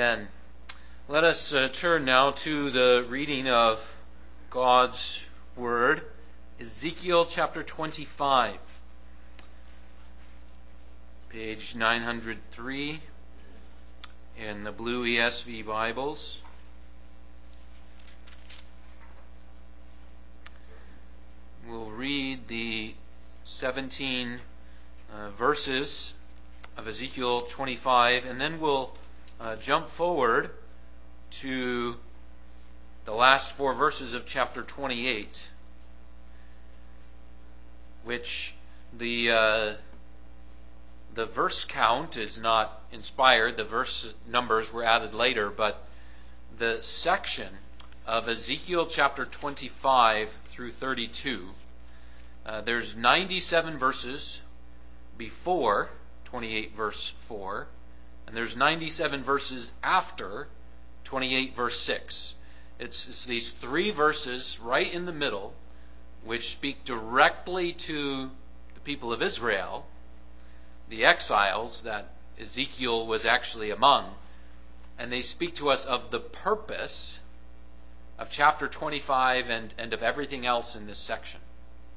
Amen. Let us uh, turn now to the reading of God's Word, Ezekiel chapter 25, page 903 in the Blue ESV Bibles. We'll read the 17 uh, verses of Ezekiel 25, and then we'll uh, jump forward to the last four verses of chapter 28, which the uh, the verse count is not inspired. The verse numbers were added later, but the section of Ezekiel chapter 25 through 32, uh, there's 97 verses before 28 verse 4 and there's 97 verses after 28, verse 6. It's, it's these three verses right in the middle which speak directly to the people of Israel, the exiles that Ezekiel was actually among, and they speak to us of the purpose of chapter 25 and, and of everything else in this section.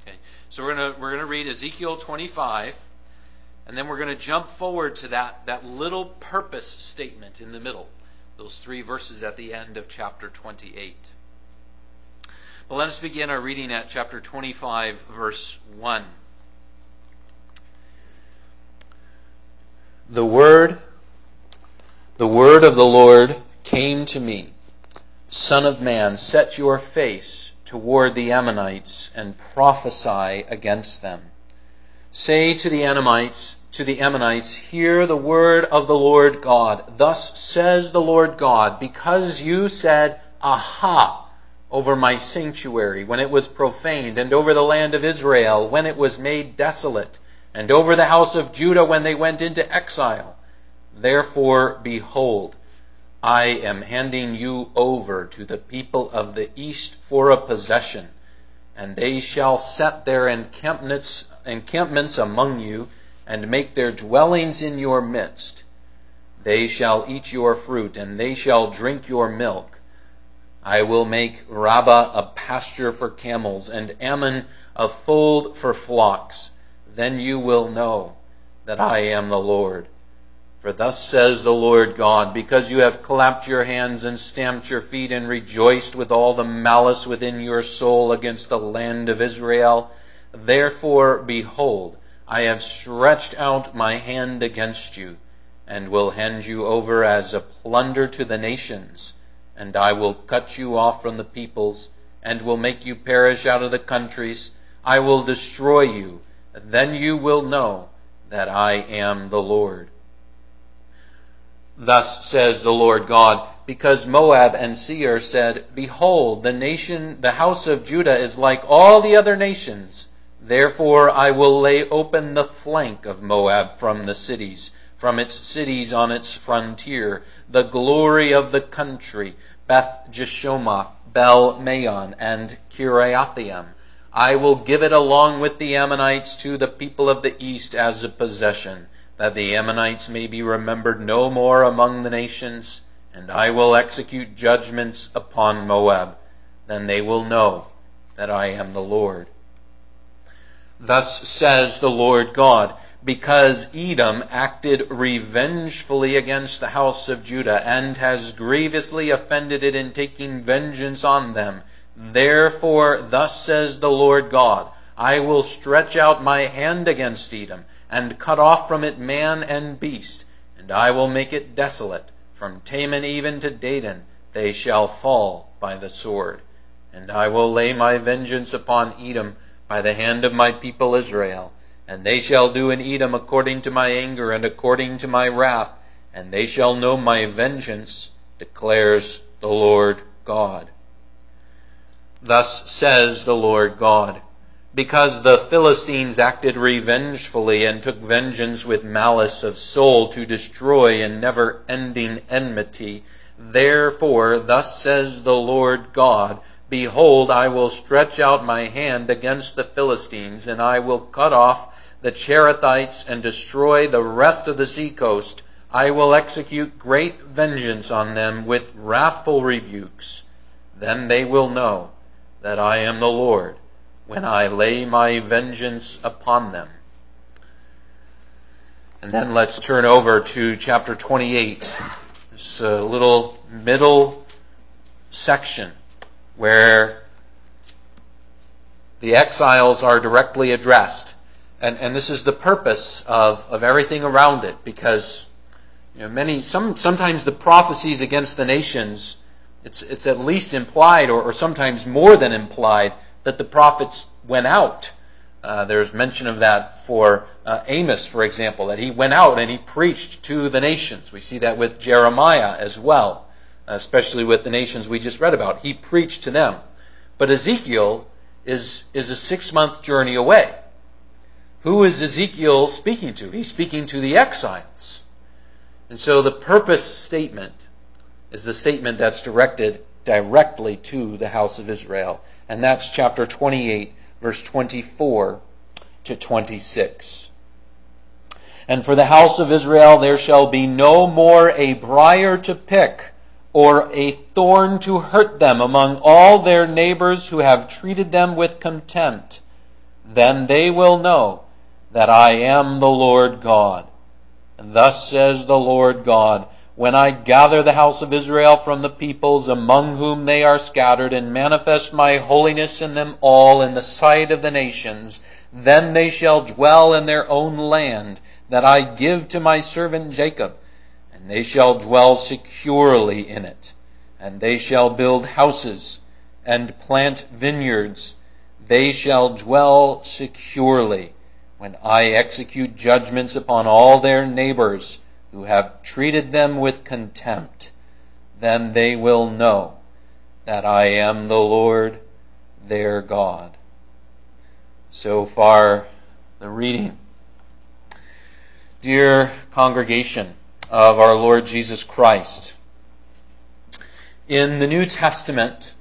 Okay. So we're going we're to read Ezekiel 25 and then we're going to jump forward to that, that little purpose statement in the middle, those three verses at the end of chapter 28. But let us begin our reading at chapter 25, verse 1. The word, the word of the Lord came to me. Son of man, set your face toward the Ammonites and prophesy against them Say to the Ammonites, to the Ammonites, hear the word of the Lord God. Thus says the Lord God, because you said, Aha, over my sanctuary when it was profaned, and over the land of Israel when it was made desolate, and over the house of Judah when they went into exile. Therefore, behold, I am handing you over to the people of the east for a possession, and they shall set their encampments encampments among you, and make their dwellings in your midst. They shall eat your fruit, and they shall drink your milk. I will make Rabbah a pasture for camels, and Ammon a fold for flocks. Then you will know that I am the Lord. For thus says the Lord God, because you have clapped your hands and stamped your feet and rejoiced with all the malice within your soul against the land of Israel, Therefore, behold, I have stretched out my hand against you, and will hand you over as a plunder to the nations, and I will cut you off from the peoples, and will make you perish out of the countries. I will destroy you. Then you will know that I am the Lord. Thus says the Lord God, because Moab and Seir said, Behold, the nation, the house of Judah is like all the other nations Therefore I will lay open the flank of Moab from the cities, from its cities on its frontier, the glory of the country, Beth Jeshomoth, Baal Meon, and Kiriathaim. I will give it along with the Ammonites to the people of the east as a possession, that the Ammonites may be remembered no more among the nations, and I will execute judgments upon Moab. Then they will know that I am the Lord. Thus says the Lord God, because Edom acted revengefully against the house of Judah, and has grievously offended it in taking vengeance on them. Therefore, thus says the Lord God, I will stretch out my hand against Edom, and cut off from it man and beast, and I will make it desolate. From Teman even to Dedan they shall fall by the sword. And I will lay my vengeance upon Edom by the hand of my people Israel. And they shall do in Edom according to my anger and according to my wrath, and they shall know my vengeance, declares the Lord God. Thus says the Lord God, because the Philistines acted revengefully and took vengeance with malice of soul to destroy in never ending enmity, therefore thus says the Lord God, Behold, I will stretch out my hand against the Philistines, and I will cut off the Cherethites and destroy the rest of the seacoast. I will execute great vengeance on them with wrathful rebukes. Then they will know that I am the Lord when I lay my vengeance upon them. And then let's turn over to chapter 28, this uh, little middle section where the exiles are directly addressed. And, and this is the purpose of, of everything around it because you know, many, some, sometimes the prophecies against the nations, it's, it's at least implied or, or sometimes more than implied that the prophets went out. Uh, there's mention of that for uh, Amos, for example, that he went out and he preached to the nations. We see that with Jeremiah as well, especially with the nations we just read about. He preached to them. But Ezekiel is, is a six month journey away. Who is Ezekiel speaking to? He's speaking to the exiles. And so the purpose statement is the statement that's directed directly to the house of Israel. And that's chapter 28, verse 24 to 26. And for the house of Israel there shall be no more a briar to pick or a thorn to hurt them among all their neighbors who have treated them with contempt. Then they will know that I am the Lord God. And thus says the Lord God, when I gather the house of Israel from the peoples among whom they are scattered and manifest my holiness in them all in the sight of the nations, then they shall dwell in their own land that I give to my servant Jacob, and they shall dwell securely in it. And they shall build houses and plant vineyards. They shall dwell securely when I execute judgments upon all their neighbors who have treated them with contempt, then they will know that I am the Lord their God. So far, the reading. Dear congregation of our Lord Jesus Christ, in the New Testament,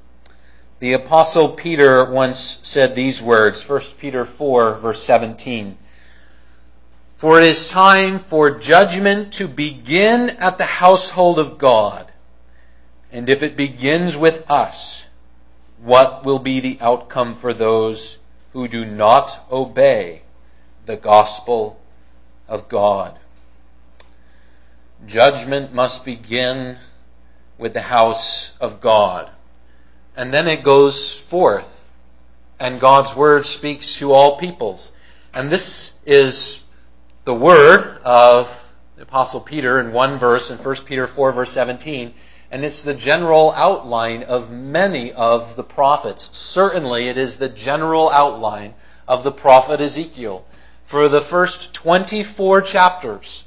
the apostle Peter once said these words, 1 Peter 4 verse 17. For it is time for judgment to begin at the household of God. And if it begins with us, what will be the outcome for those who do not obey the gospel of God? Judgment must begin with the house of God. And then it goes forth, and God's word speaks to all peoples. And this is the word of the Apostle Peter in one verse in 1 Peter 4, verse 17, and it's the general outline of many of the prophets. Certainly, it is the general outline of the prophet Ezekiel. For the first 24 chapters,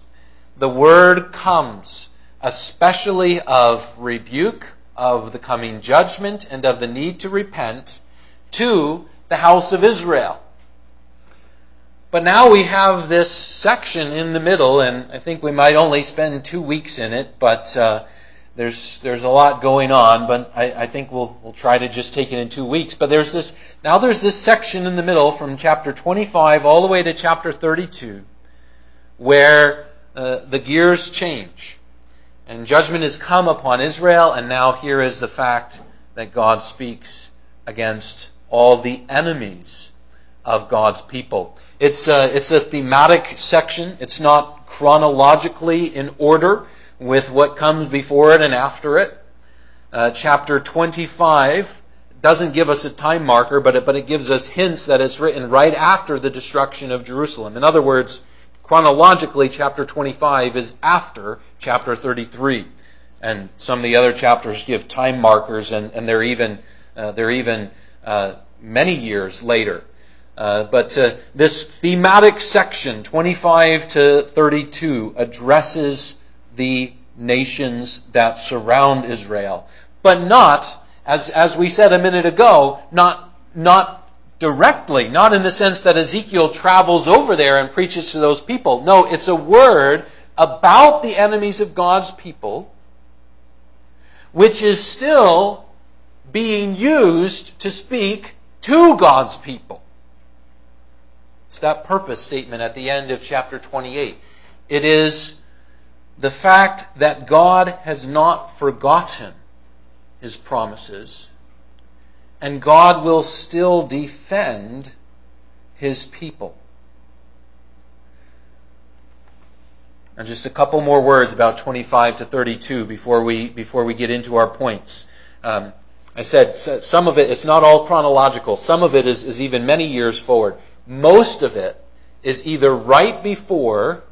the word comes, especially of rebuke, of the coming judgment, and of the need to repent, to the house of Israel. But now we have this section in the middle, and I think we might only spend two weeks in it, but uh, there's there's a lot going on. But I, I think we'll we'll try to just take it in two weeks. But there's this now there's this section in the middle from chapter 25 all the way to chapter 32, where uh, the gears change, and judgment has come upon Israel, and now here is the fact that God speaks against all the enemies of God's people. It's a, it's a thematic section. It's not chronologically in order with what comes before it and after it. Uh, chapter 25 doesn't give us a time marker, but it, but it gives us hints that it's written right after the destruction of Jerusalem. In other words, chronologically, chapter 25 is after chapter 33. And some of the other chapters give time markers, and, and they're even, uh, they're even uh, many years later. Uh, but uh, this thematic section, 25 to 32, addresses the nations that surround Israel. But not, as, as we said a minute ago, not, not directly, not in the sense that Ezekiel travels over there and preaches to those people. No, it's a word about the enemies of God's people, which is still being used to speak to God's people. It's that purpose statement at the end of chapter 28. It is the fact that God has not forgotten his promises, and God will still defend his people. And just a couple more words about 25 to 32 before we, before we get into our points. Um, I said some of it, it's not all chronological. Some of it is, is even many years forward. Most of it is either right before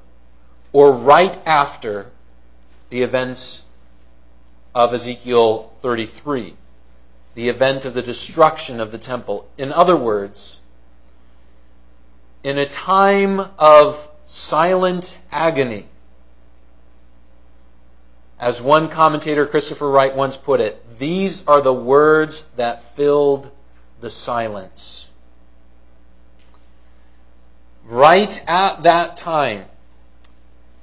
or right after the events of Ezekiel 33, the event of the destruction of the temple. In other words, in a time of silent agony, as one commentator, Christopher Wright, once put it, these are the words that filled the silence. Right at that time,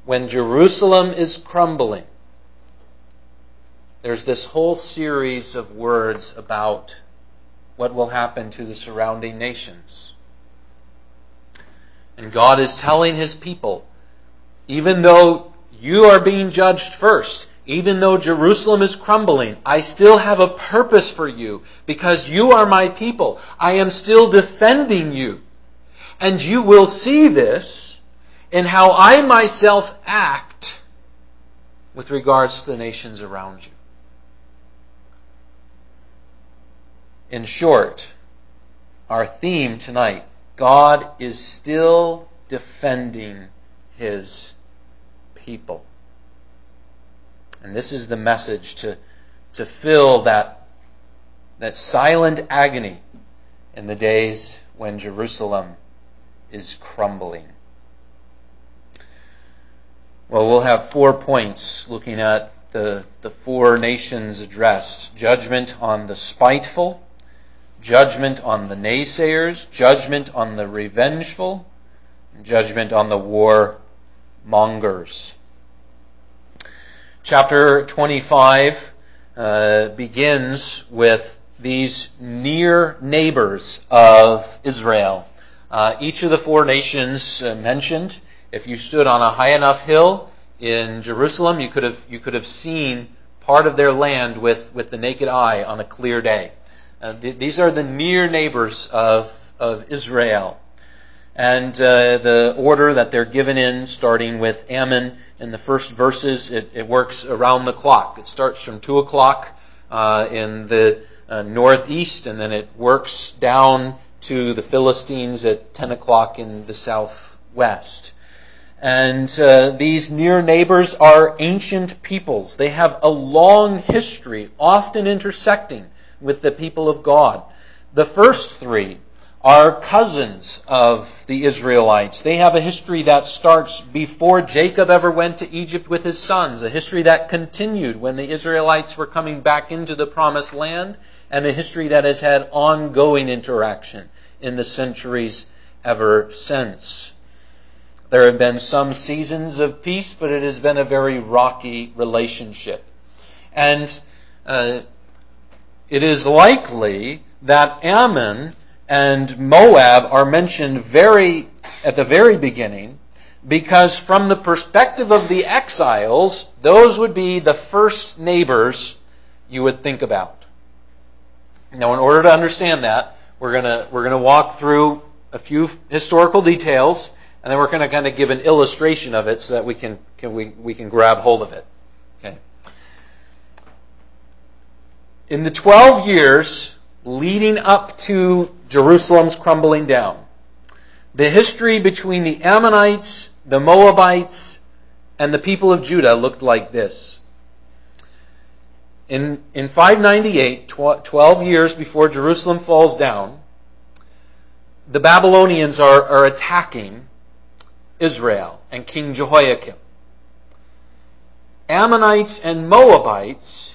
when Jerusalem is crumbling, there's this whole series of words about what will happen to the surrounding nations. And God is telling His people, even though you are being judged first, even though Jerusalem is crumbling, I still have a purpose for you because you are my people. I am still defending you. And you will see this in how I myself act with regards to the nations around you. In short, our theme tonight, God is still defending his people. And this is the message to, to fill that, that silent agony in the days when Jerusalem is crumbling. Well, we'll have four points looking at the, the four nations addressed. Judgment on the spiteful, judgment on the naysayers, judgment on the revengeful, judgment on the war mongers. Chapter 25 uh, begins with these near neighbors of Israel. Uh, each of the four nations uh, mentioned, if you stood on a high enough hill in Jerusalem, you could have you could have seen part of their land with, with the naked eye on a clear day. Uh, th- these are the near neighbors of of Israel and uh, the order that they're given in, starting with Ammon in the first verses, it, it works around the clock. It starts from 2 o'clock uh, in the uh, northeast, and then it works down to the Philistines at 10 o'clock in the southwest. And uh, these near neighbors are ancient peoples. They have a long history, often intersecting with the people of God. The first three are cousins of the Israelites. They have a history that starts before Jacob ever went to Egypt with his sons, a history that continued when the Israelites were coming back into the promised land, and a history that has had ongoing interaction in the centuries ever since. There have been some seasons of peace, but it has been a very rocky relationship. And uh, it is likely that Ammon and Moab are mentioned very at the very beginning because from the perspective of the exiles, those would be the first neighbors you would think about. Now, in order to understand that, we're gonna we're gonna walk through a few historical details, and then we're gonna kind of give an illustration of it so that we can, can we, we can grab hold of it. Okay. In the twelve years leading up to Jerusalem's crumbling down. The history between the Ammonites, the Moabites, and the people of Judah looked like this. In, in 598, 12 years before Jerusalem falls down, the Babylonians are, are attacking Israel and King Jehoiakim. Ammonites and Moabites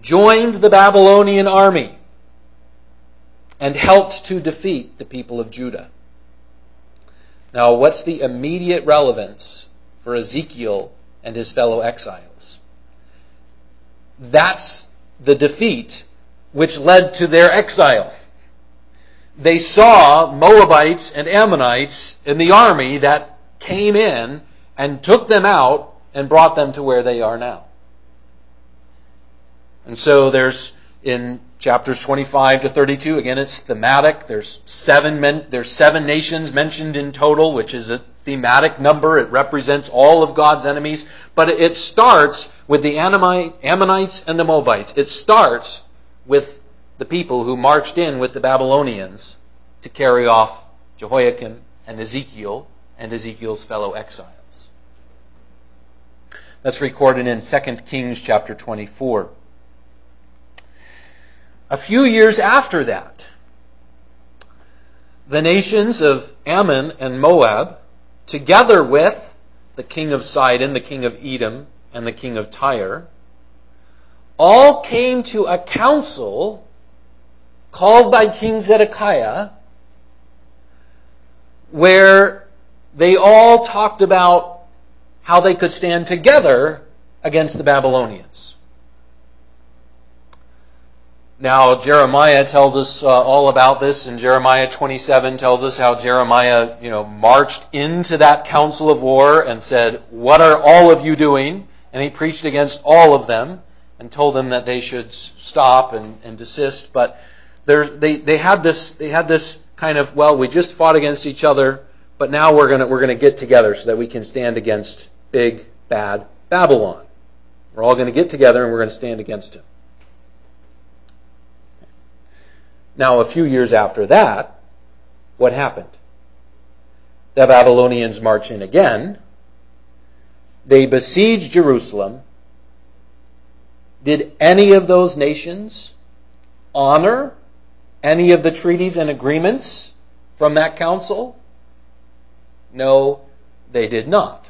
joined the Babylonian army and helped to defeat the people of Judah. Now, what's the immediate relevance for Ezekiel and his fellow exiles? That's the defeat which led to their exile. They saw Moabites and Ammonites in the army that came in and took them out and brought them to where they are now. And so there's in chapters 25 to 32, again it's thematic. There's seven men, there's seven nations mentioned in total, which is a thematic number. It represents all of God's enemies. But it starts with the Ammonites and the Moabites. It starts with the people who marched in with the Babylonians to carry off Jehoiakim and Ezekiel and Ezekiel's fellow exiles. That's recorded in 2 Kings chapter 24. A few years after that, the nations of Ammon and Moab, together with the king of Sidon, the king of Edom, and the king of Tyre, all came to a council called by King Zedekiah where they all talked about how they could stand together against the Babylonians. Now, Jeremiah tells us uh, all about this, and Jeremiah 27 tells us how Jeremiah, you know, marched into that council of war and said, What are all of you doing? And he preached against all of them and told them that they should stop and, and desist. But they, they had this, they had this kind of, well, we just fought against each other. But now we're going we're gonna get together so that we can stand against big, bad Babylon. We're all going to get together and we're going to stand against him. Now, a few years after that, what happened? The Babylonians march in again. They besiege Jerusalem. Did any of those nations honor any of the treaties and agreements from that council? No, they did not.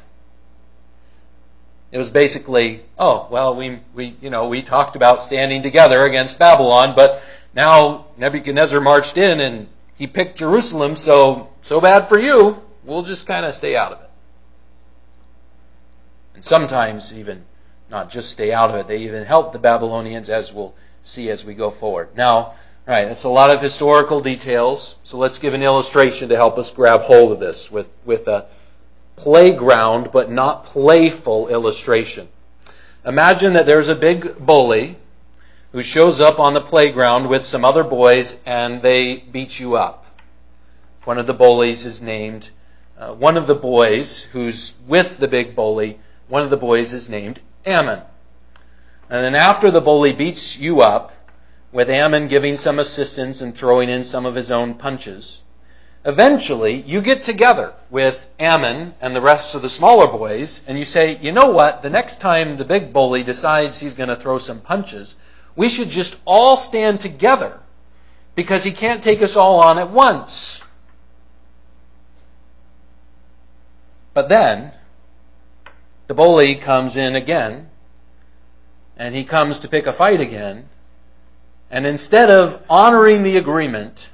It was basically, oh, well, we, we, you know, we talked about standing together against Babylon, but now Nebuchadnezzar marched in and he picked Jerusalem, so, so bad for you. We'll just kind of stay out of it. And sometimes even not just stay out of it, they even help the Babylonians as we'll see as we go forward. Now, Right, that's a lot of historical details. So let's give an illustration to help us grab hold of this with, with a playground but not playful illustration. Imagine that there's a big bully who shows up on the playground with some other boys and they beat you up. One of the bullies is named, uh, one of the boys who's with the big bully, one of the boys is named Ammon. And then after the bully beats you up, with Ammon giving some assistance and throwing in some of his own punches. Eventually, you get together with Ammon and the rest of the smaller boys, and you say, you know what, the next time the big bully decides he's going to throw some punches, we should just all stand together because he can't take us all on at once. But then, the bully comes in again, and he comes to pick a fight again, and instead of honoring the agreement,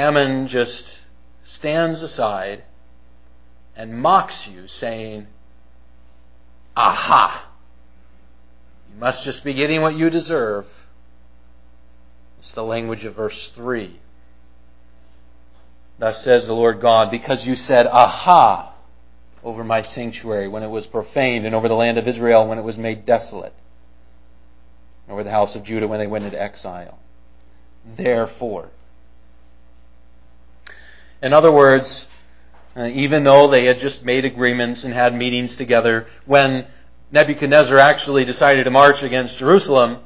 Ammon just stands aside and mocks you, saying, Aha! You must just be getting what you deserve. It's the language of verse 3. Thus says the Lord God, because you said, Aha! over my sanctuary when it was profaned, and over the land of Israel when it was made desolate and over the house of Judah when they went into exile. Therefore. In other words, uh, even though they had just made agreements and had meetings together, when Nebuchadnezzar actually decided to march against Jerusalem,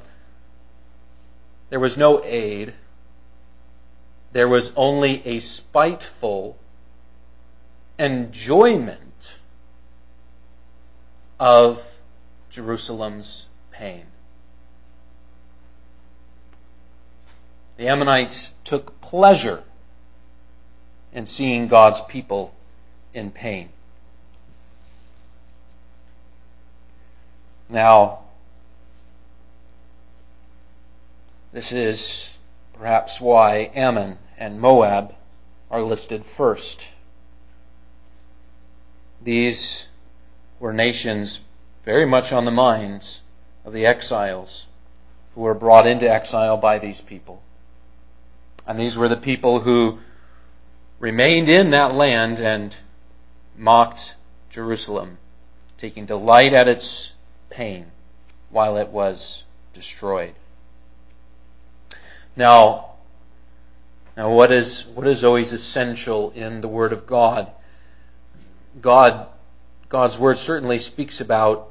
there was no aid. There was only a spiteful enjoyment of Jerusalem's pain. The Ammonites took pleasure in seeing God's people in pain. Now, this is perhaps why Ammon and Moab are listed first. These were nations very much on the minds of the exiles who were brought into exile by these people. And these were the people who remained in that land and mocked Jerusalem taking delight at its pain while it was destroyed. Now, now what is what is always essential in the Word of God? God God's Word certainly speaks about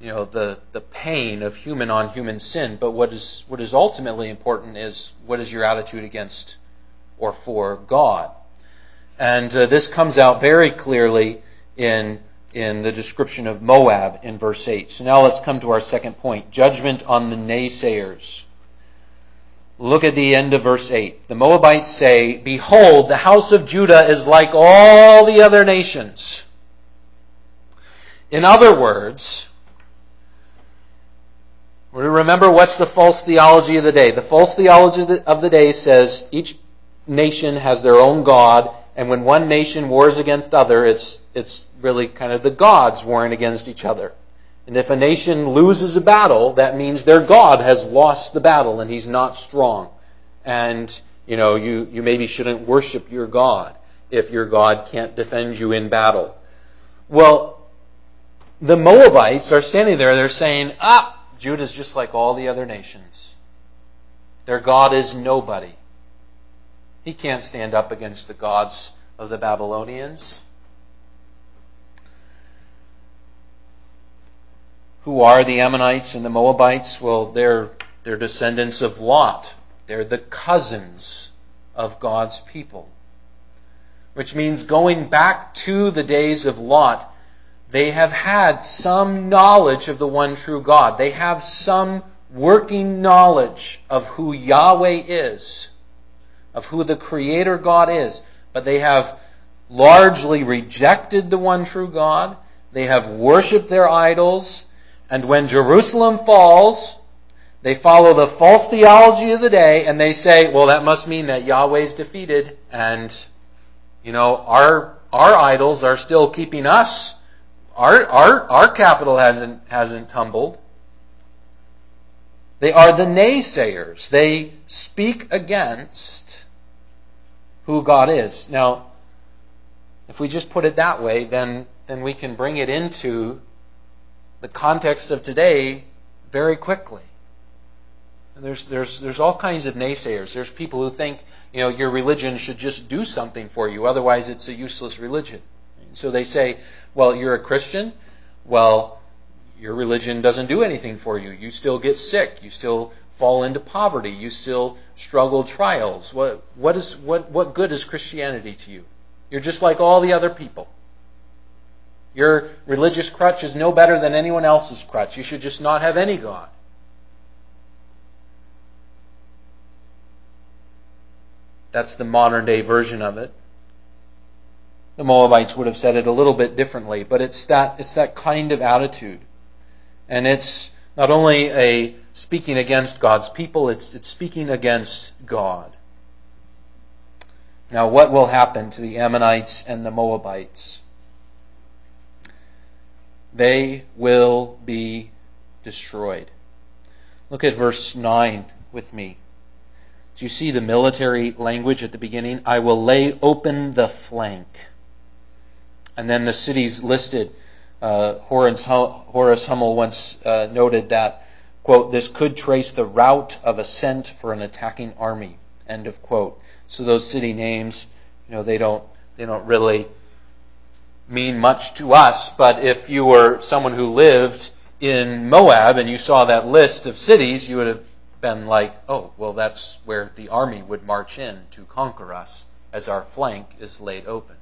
you know the, the pain of human on human sin, but what is what is ultimately important is what is your attitude against or for God. And uh, this comes out very clearly in in the description of Moab in verse 8. So now let's come to our second point judgment on the naysayers. Look at the end of verse 8. The Moabites say, Behold, the house of Judah is like all the other nations. In other words, remember what's the false theology of the day. The false theology of the day says each nation has their own God, and when one nation wars against other, it's, it's really kind of the gods warring against each other. And if a nation loses a battle, that means their God has lost the battle and he's not strong. And, you know, you, you maybe shouldn't worship your God if your God can't defend you in battle. Well, the Moabites are standing there, they're saying, ah, Judah's just like all the other nations. Their God is nobody. He can't stand up against the gods of the Babylonians. Who are the Ammonites and the Moabites? Well, they're, they're descendants of Lot. They're the cousins of God's people. Which means going back to the days of Lot, they have had some knowledge of the one true God. They have some working knowledge of who Yahweh is, of who the Creator God is, but they have largely rejected the one true God. They have worshiped their idols. And when Jerusalem falls, they follow the false theology of the day and they say, well, that must mean that Yahweh's defeated and, you know, our, our idols are still keeping us. Our, our, our capital hasn't, hasn't tumbled. They are the naysayers. They speak against who God is. Now, if we just put it that way, then, then we can bring it into the context of today very quickly. And there's, there's, there's all kinds of naysayers. There's people who think, you know, your religion should just do something for you, otherwise it's a useless religion. So they say, well, you're a Christian? Well, your religion doesn't do anything for you. You still get sick. You still fall into poverty. You still struggle trials. What, what, is, what, what good is Christianity to you? You're just like all the other people. Your religious crutch is no better than anyone else's crutch. You should just not have any God. That's the modern day version of it. The Moabites would have said it a little bit differently, but it's that, it's that kind of attitude. And it's not only a speaking against God's people, it's, it's speaking against God. Now, what will happen to the Ammonites and the Moabites? They will be destroyed. Look at verse 9 with me. Do you see the military language at the beginning? I will lay open the flank. And then the cities listed. Uh, Horace, Horace Hummel once uh, noted that, quote, this could trace the route of ascent for an attacking army, end of quote. So those city names, you know, they don't, they don't really mean much to us, but if you were someone who lived in Moab and you saw that list of cities, you would have been like, oh, well, that's where the army would march in to conquer us as our flank is laid open.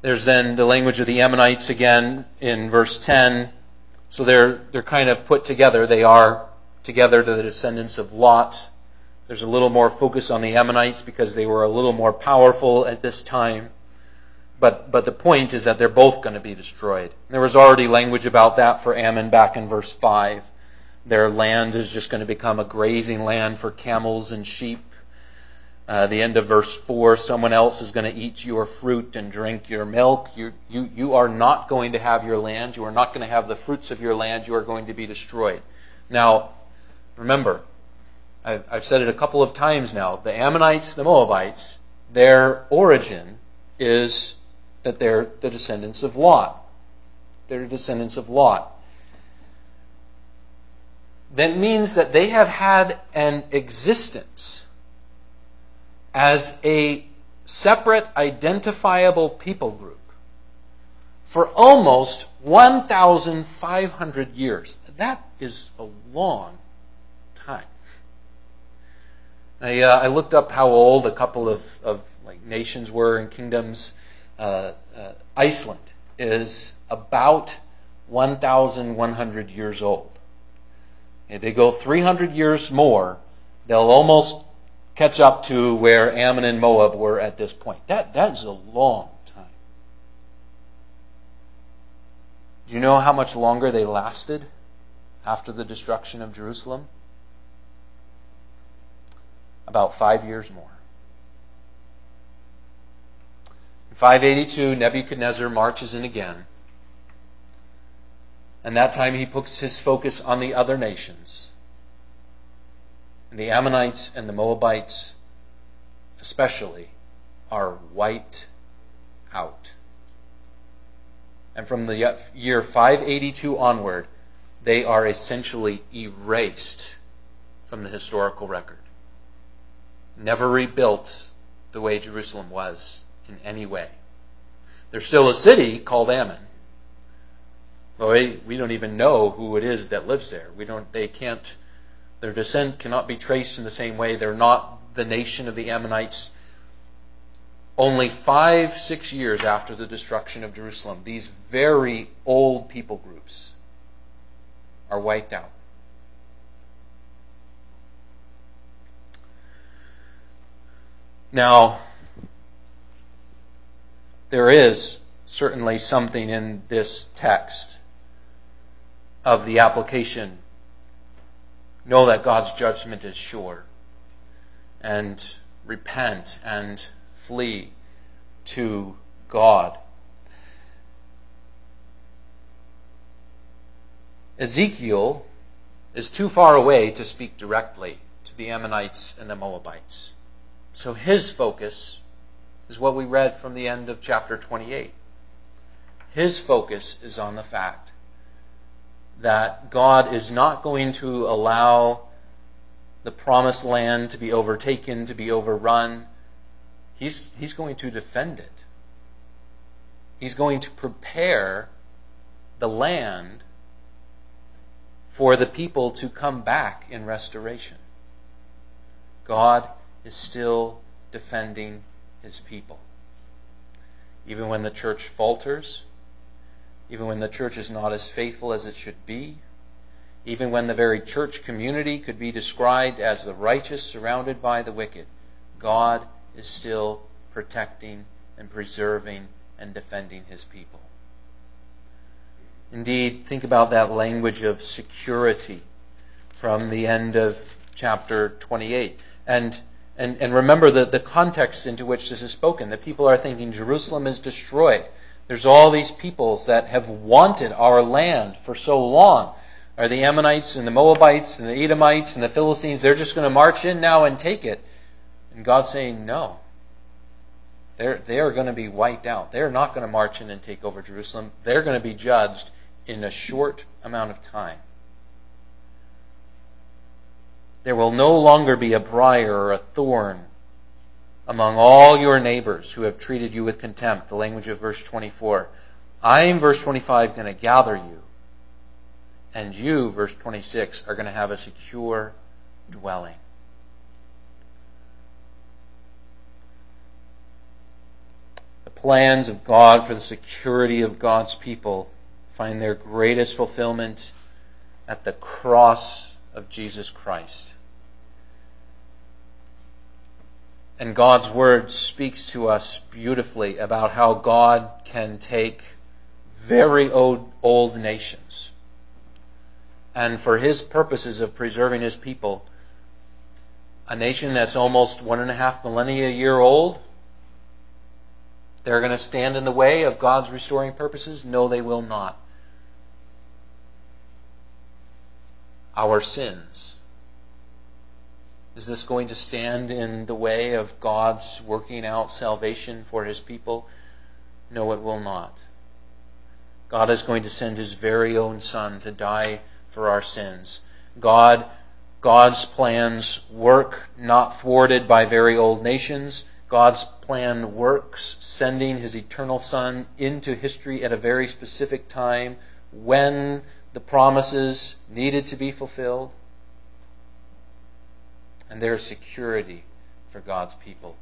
There's then the language of the Ammonites again in verse 10. So they're, they're kind of put together. They are together to the descendants of Lot. There's a little more focus on the Ammonites because they were a little more powerful at this time. But, but the point is that they're both going to be destroyed. There was already language about that for Ammon back in verse 5. Their land is just going to become a grazing land for camels and sheep. Uh, the end of verse 4, someone else is going to eat your fruit and drink your milk. You, you, you are not going to have your land. You are not going to have the fruits of your land. You are going to be destroyed. Now, remember, I've, I've said it a couple of times now. The Ammonites, the Moabites, their origin is that they're the descendants of Lot. They're descendants of Lot. That means that they have had an existence as a separate, identifiable people group for almost 1,500 years. That is a long time. I, uh, I looked up how old a couple of, of like nations were and kingdoms. Uh, uh, Iceland is about 1,100 years old. If they go 300 years more, they'll almost catch up to where Ammon and Moab were at this point. That, that is a long time. Do you know how much longer they lasted after the destruction of Jerusalem? About five years more. In 582, Nebuchadnezzar marches in again. And that time he puts his focus on the other nations. The Ammonites and the Moabites, especially, are wiped out. And from the year 582 onward, they are essentially erased from the historical record never rebuilt the way Jerusalem was in any way. There's still a city called Amman. Well, we, we don't even know who it is that lives there. We don't, they can't, their descent cannot be traced in the same way. They're not the nation of the Ammonites. Only five, six years after the destruction of Jerusalem, these very old people groups are wiped out. Now, there is certainly something in this text of the application. Know that God's judgment is sure. And repent and flee to God. Ezekiel is too far away to speak directly to the Ammonites and the Moabites. So his focus is what we read from the end of chapter 28. His focus is on the fact that God is not going to allow the promised land to be overtaken, to be overrun. He's, he's going to defend it. He's going to prepare the land for the people to come back in restoration. God is still defending his people. Even when the church falters, even when the church is not as faithful as it should be, even when the very church community could be described as the righteous surrounded by the wicked, God is still protecting and preserving and defending his people. Indeed, think about that language of security from the end of chapter 28. And and, and remember the, the context into which this is spoken. The people are thinking Jerusalem is destroyed. There's all these peoples that have wanted our land for so long. Are the Ammonites and the Moabites and the Edomites and the Philistines, they're just going to march in now and take it. And God's saying, no. They're, they are going to be wiped out. They're not going to march in and take over Jerusalem. They're going to be judged in a short amount of time. There will no longer be a briar or a thorn among all your neighbors who have treated you with contempt. The language of verse 24. I am, verse 25, going to gather you. And you, verse 26, are going to have a secure dwelling. The plans of God for the security of God's people find their greatest fulfillment at the cross of Jesus Christ. And God's Word speaks to us beautifully about how God can take very old, old nations and for His purposes of preserving His people, a nation that's almost one and a half millennia year old, they're going to stand in the way of God's restoring purposes? No, they will not. Our sins is this going to stand in the way of God's working out salvation for his people? No, it will not. God is going to send his very own son to die for our sins. God, God's plans work not thwarted by very old nations. God's plan works, sending his eternal son into history at a very specific time when the promises needed to be fulfilled. And there is security for God's people.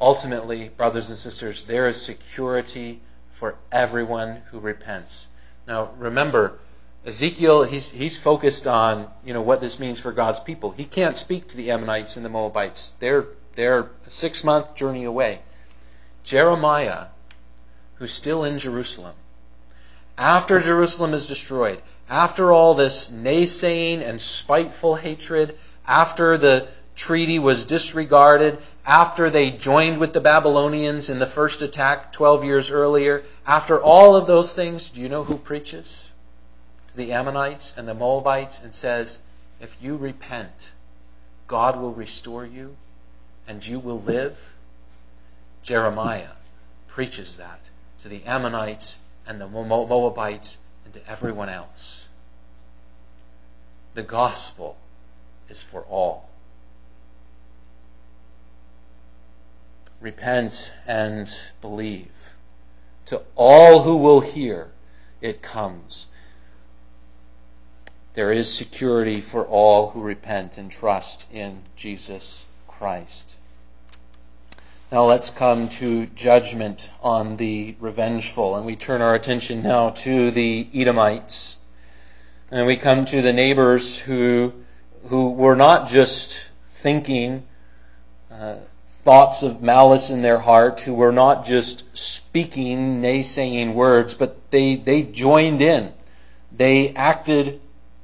Ultimately, brothers and sisters, there is security for everyone who repents. Now, remember, Ezekiel, he's, he's focused on, you know, what this means for God's people. He can't speak to the Ammonites and the Moabites. They're, they're a six month journey away. Jeremiah, who's still in Jerusalem, after Jerusalem is destroyed, after all this naysaying and spiteful hatred, after the treaty was disregarded, after they joined with the Babylonians in the first attack 12 years earlier, after all of those things, do you know who preaches to the Ammonites and the Moabites and says, If you repent, God will restore you and you will live? Jeremiah preaches that to the Ammonites and the Moabites and to everyone else. The gospel is for all. repent and believe. To all who will hear, it comes. There is security for all who repent and trust in Jesus Christ. Now let's come to judgment on the revengeful, and we turn our attention now to the Edomites. And we come to the neighbors who, who were not just thinking uh, thoughts of malice in their heart, who were not just speaking naysaying words, but they, they joined in. They acted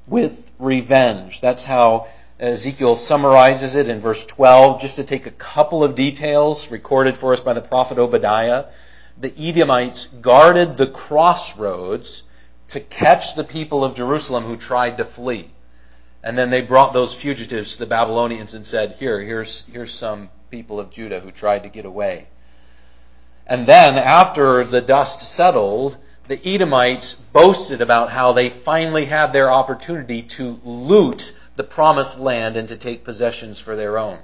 with revenge. That's how Ezekiel summarizes it in verse 12. Just to take a couple of details recorded for us by the prophet Obadiah. The Edomites guarded the crossroads to catch the people of Jerusalem who tried to flee. And then they brought those fugitives to the Babylonians and said, Here, here's, here's some people of Judah who tried to get away. And then, after the dust settled, the Edomites boasted about how they finally had their opportunity to loot the promised land and to take possessions for their own.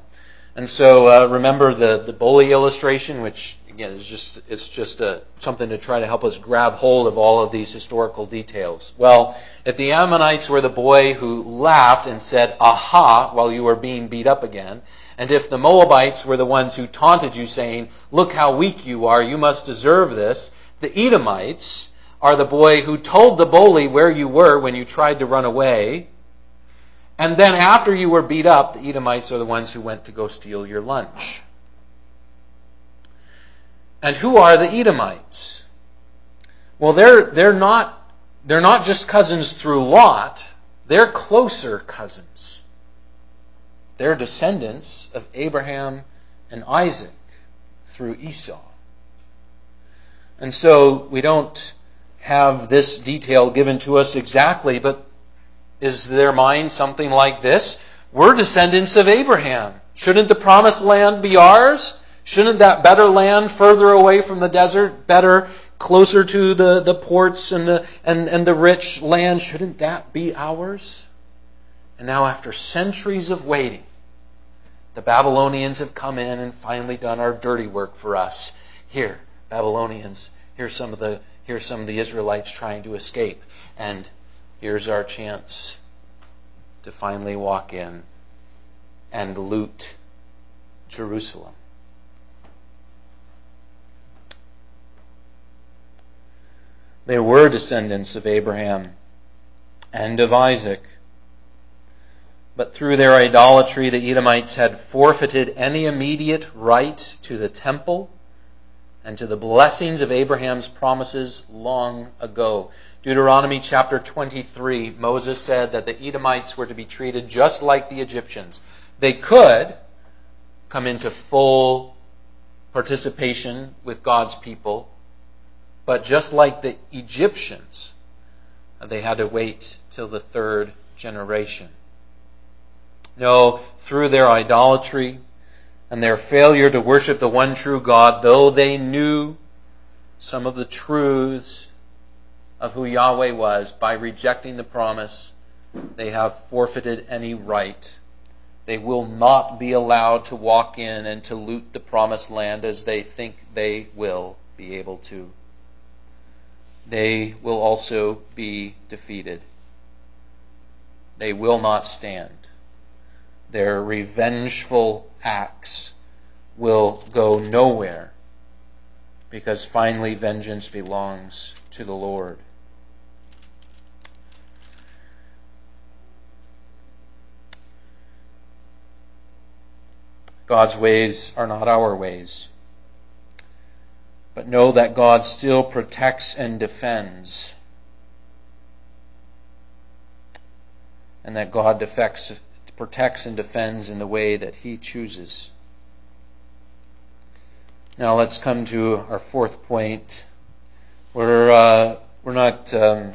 And so, uh, remember the, the bully illustration, which again is just it's just a, something to try to help us grab hold of all of these historical details. Well, if the Ammonites were the boy who laughed and said "Aha!" while you were being beat up again, and if the Moabites were the ones who taunted you, saying, Look how weak you are, you must deserve this, the Edomites are the boy who told the bully where you were when you tried to run away. And then after you were beat up, the Edomites are the ones who went to go steal your lunch. And who are the Edomites? Well, they're, they're not, they're not just cousins through Lot, they're closer cousins. They're descendants of Abraham and Isaac through Esau. And so we don't have this detail given to us exactly, but is their mind something like this? We're descendants of Abraham. Shouldn't the promised land be ours? Shouldn't that better land further away from the desert, better, closer to the, the ports and the, and, and the rich land, shouldn't that be ours? And now, after centuries of waiting, the Babylonians have come in and finally done our dirty work for us. Here, Babylonians, here's some of the here's some of the Israelites trying to escape. And here's our chance to finally walk in and loot Jerusalem. They were descendants of Abraham and of Isaac. But through their idolatry, the Edomites had forfeited any immediate right to the temple and to the blessings of Abraham's promises long ago. Deuteronomy chapter 23, Moses said that the Edomites were to be treated just like the Egyptians. They could come into full participation with God's people, but just like the Egyptians, they had to wait till the third generation. No, through their idolatry and their failure to worship the one true God, though they knew some of the truths of who Yahweh was by rejecting the promise, they have forfeited any right. They will not be allowed to walk in and to loot the promised land as they think they will be able to. They will also be defeated. They will not stand. Their revengeful acts will go nowhere because finally vengeance belongs to the Lord. God's ways are not our ways. But know that God still protects and defends. And that God defects, protects and defends in the way that He chooses. Now let's come to our fourth point. We're uh, we're not um,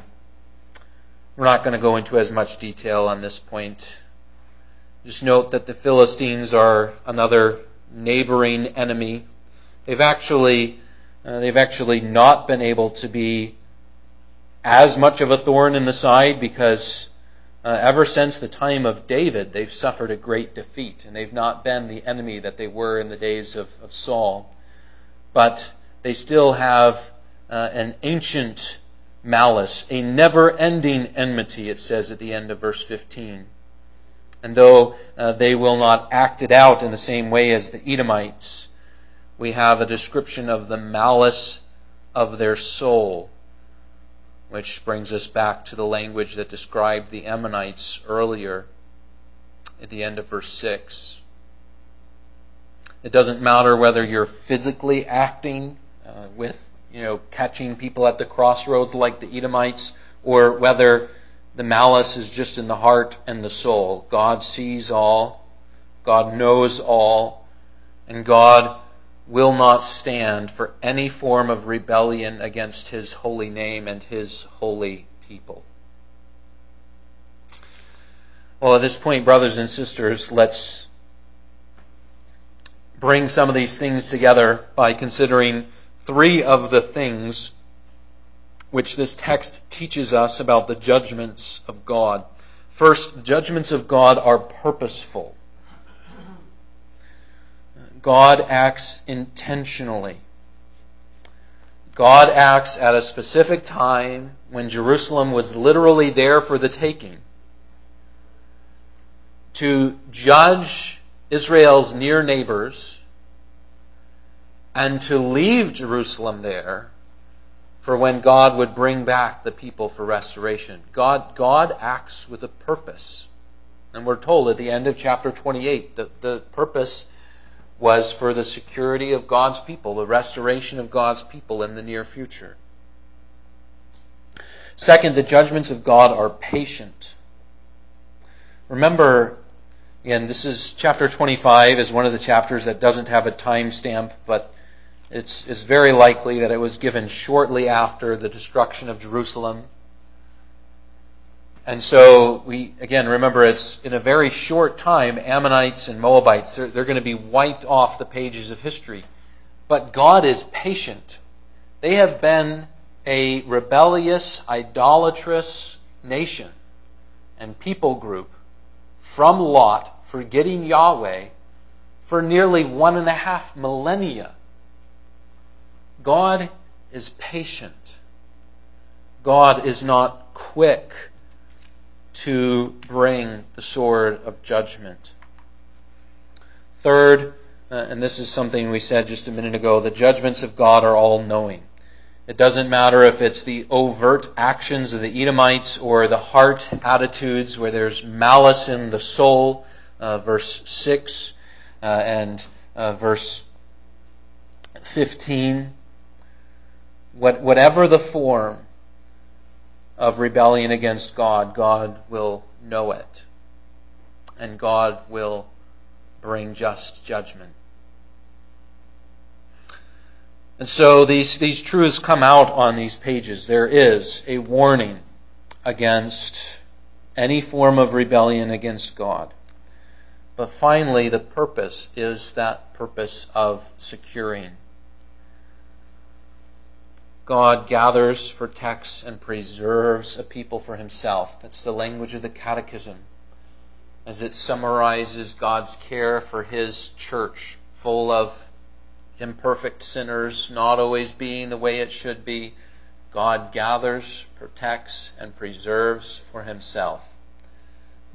we're not going to go into as much detail on this point. Just note that the Philistines are another neighboring enemy. They've actually uh, they've actually not been able to be as much of a thorn in the side because uh, ever since the time of David, they've suffered a great defeat, and they've not been the enemy that they were in the days of, of Saul but they still have uh, an ancient malice, a never ending enmity, it says at the end of verse 15. And though uh, they will not act it out in the same way as the Edomites, we have a description of the malice of their soul, which brings us back to the language that described the Ammonites earlier at the end of verse 6. It doesn't matter whether you're physically acting uh, with, you know, catching people at the crossroads like the Edomites, or whether the malice is just in the heart and the soul. God sees all, God knows all, and God will not stand for any form of rebellion against His holy name and His holy people. Well, at this point, brothers and sisters, let's bring some of these things together by considering three of the things which this text teaches us about the judgments of God. First, the judgments of God are purposeful. God acts intentionally. God acts at a specific time when Jerusalem was literally there for the taking to judge Israel's near neighbors and to leave Jerusalem there for when God would bring back the people for restoration. God, God acts with a purpose. And we're told at the end of chapter 28 that the purpose was for the security of God's people, the restoration of God's people in the near future. Second, the judgments of God are patient. Remember Again, this is chapter 25 is one of the chapters that doesn't have a timestamp, but it's, it's very likely that it was given shortly after the destruction of Jerusalem. And so we, again, remember it's in a very short time, Ammonites and Moabites, they're, they're going to be wiped off the pages of history. But God is patient. They have been a rebellious, idolatrous nation and people group from Lot forgetting Yahweh for nearly one and a half millennia. God is patient. God is not quick to bring the sword of judgment. Third, uh, and this is something we said just a minute ago, the judgments of God are all knowing. It doesn't matter if it's the overt actions of the Edomites or the heart attitudes where there's malice in the soul uh, verse 6 uh, and uh, verse 15. What, whatever the form of rebellion against God, God will know it. And God will bring just judgment. And so these, these truths come out on these pages. There is a warning against any form of rebellion against God. But finally, the purpose is that purpose of securing. God gathers, protects, and preserves a people for himself. That's the language of the Catechism as it summarizes God's care for his church, full of imperfect sinners, not always being the way it should be. God gathers, protects, and preserves for himself.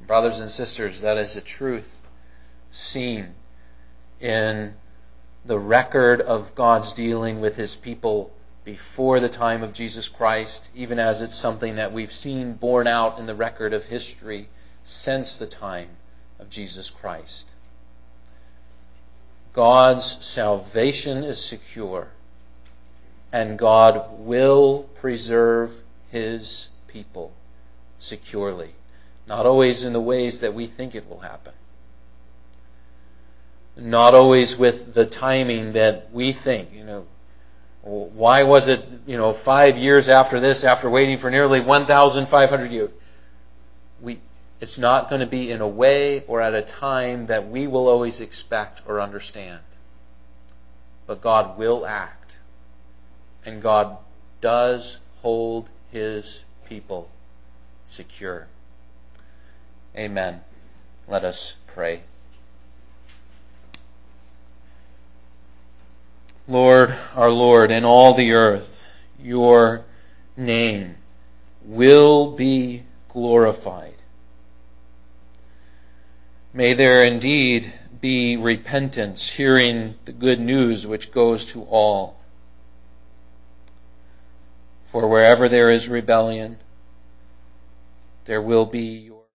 Brothers and sisters, that is a truth seen in the record of God's dealing with his people before the time of Jesus Christ, even as it's something that we've seen borne out in the record of history since the time of Jesus Christ. God's salvation is secure, and God will preserve his people securely. Not always in the ways that we think it will happen. Not always with the timing that we think, you know, why was it, you know, five years after this, after waiting for nearly 1,500 years? We, it's not going to be in a way or at a time that we will always expect or understand. But God will act. And God does hold his people secure. Amen. Let us pray. Lord, our Lord, in all the earth, your name will be glorified. May there indeed be repentance, hearing the good news which goes to all. For wherever there is rebellion, there will be your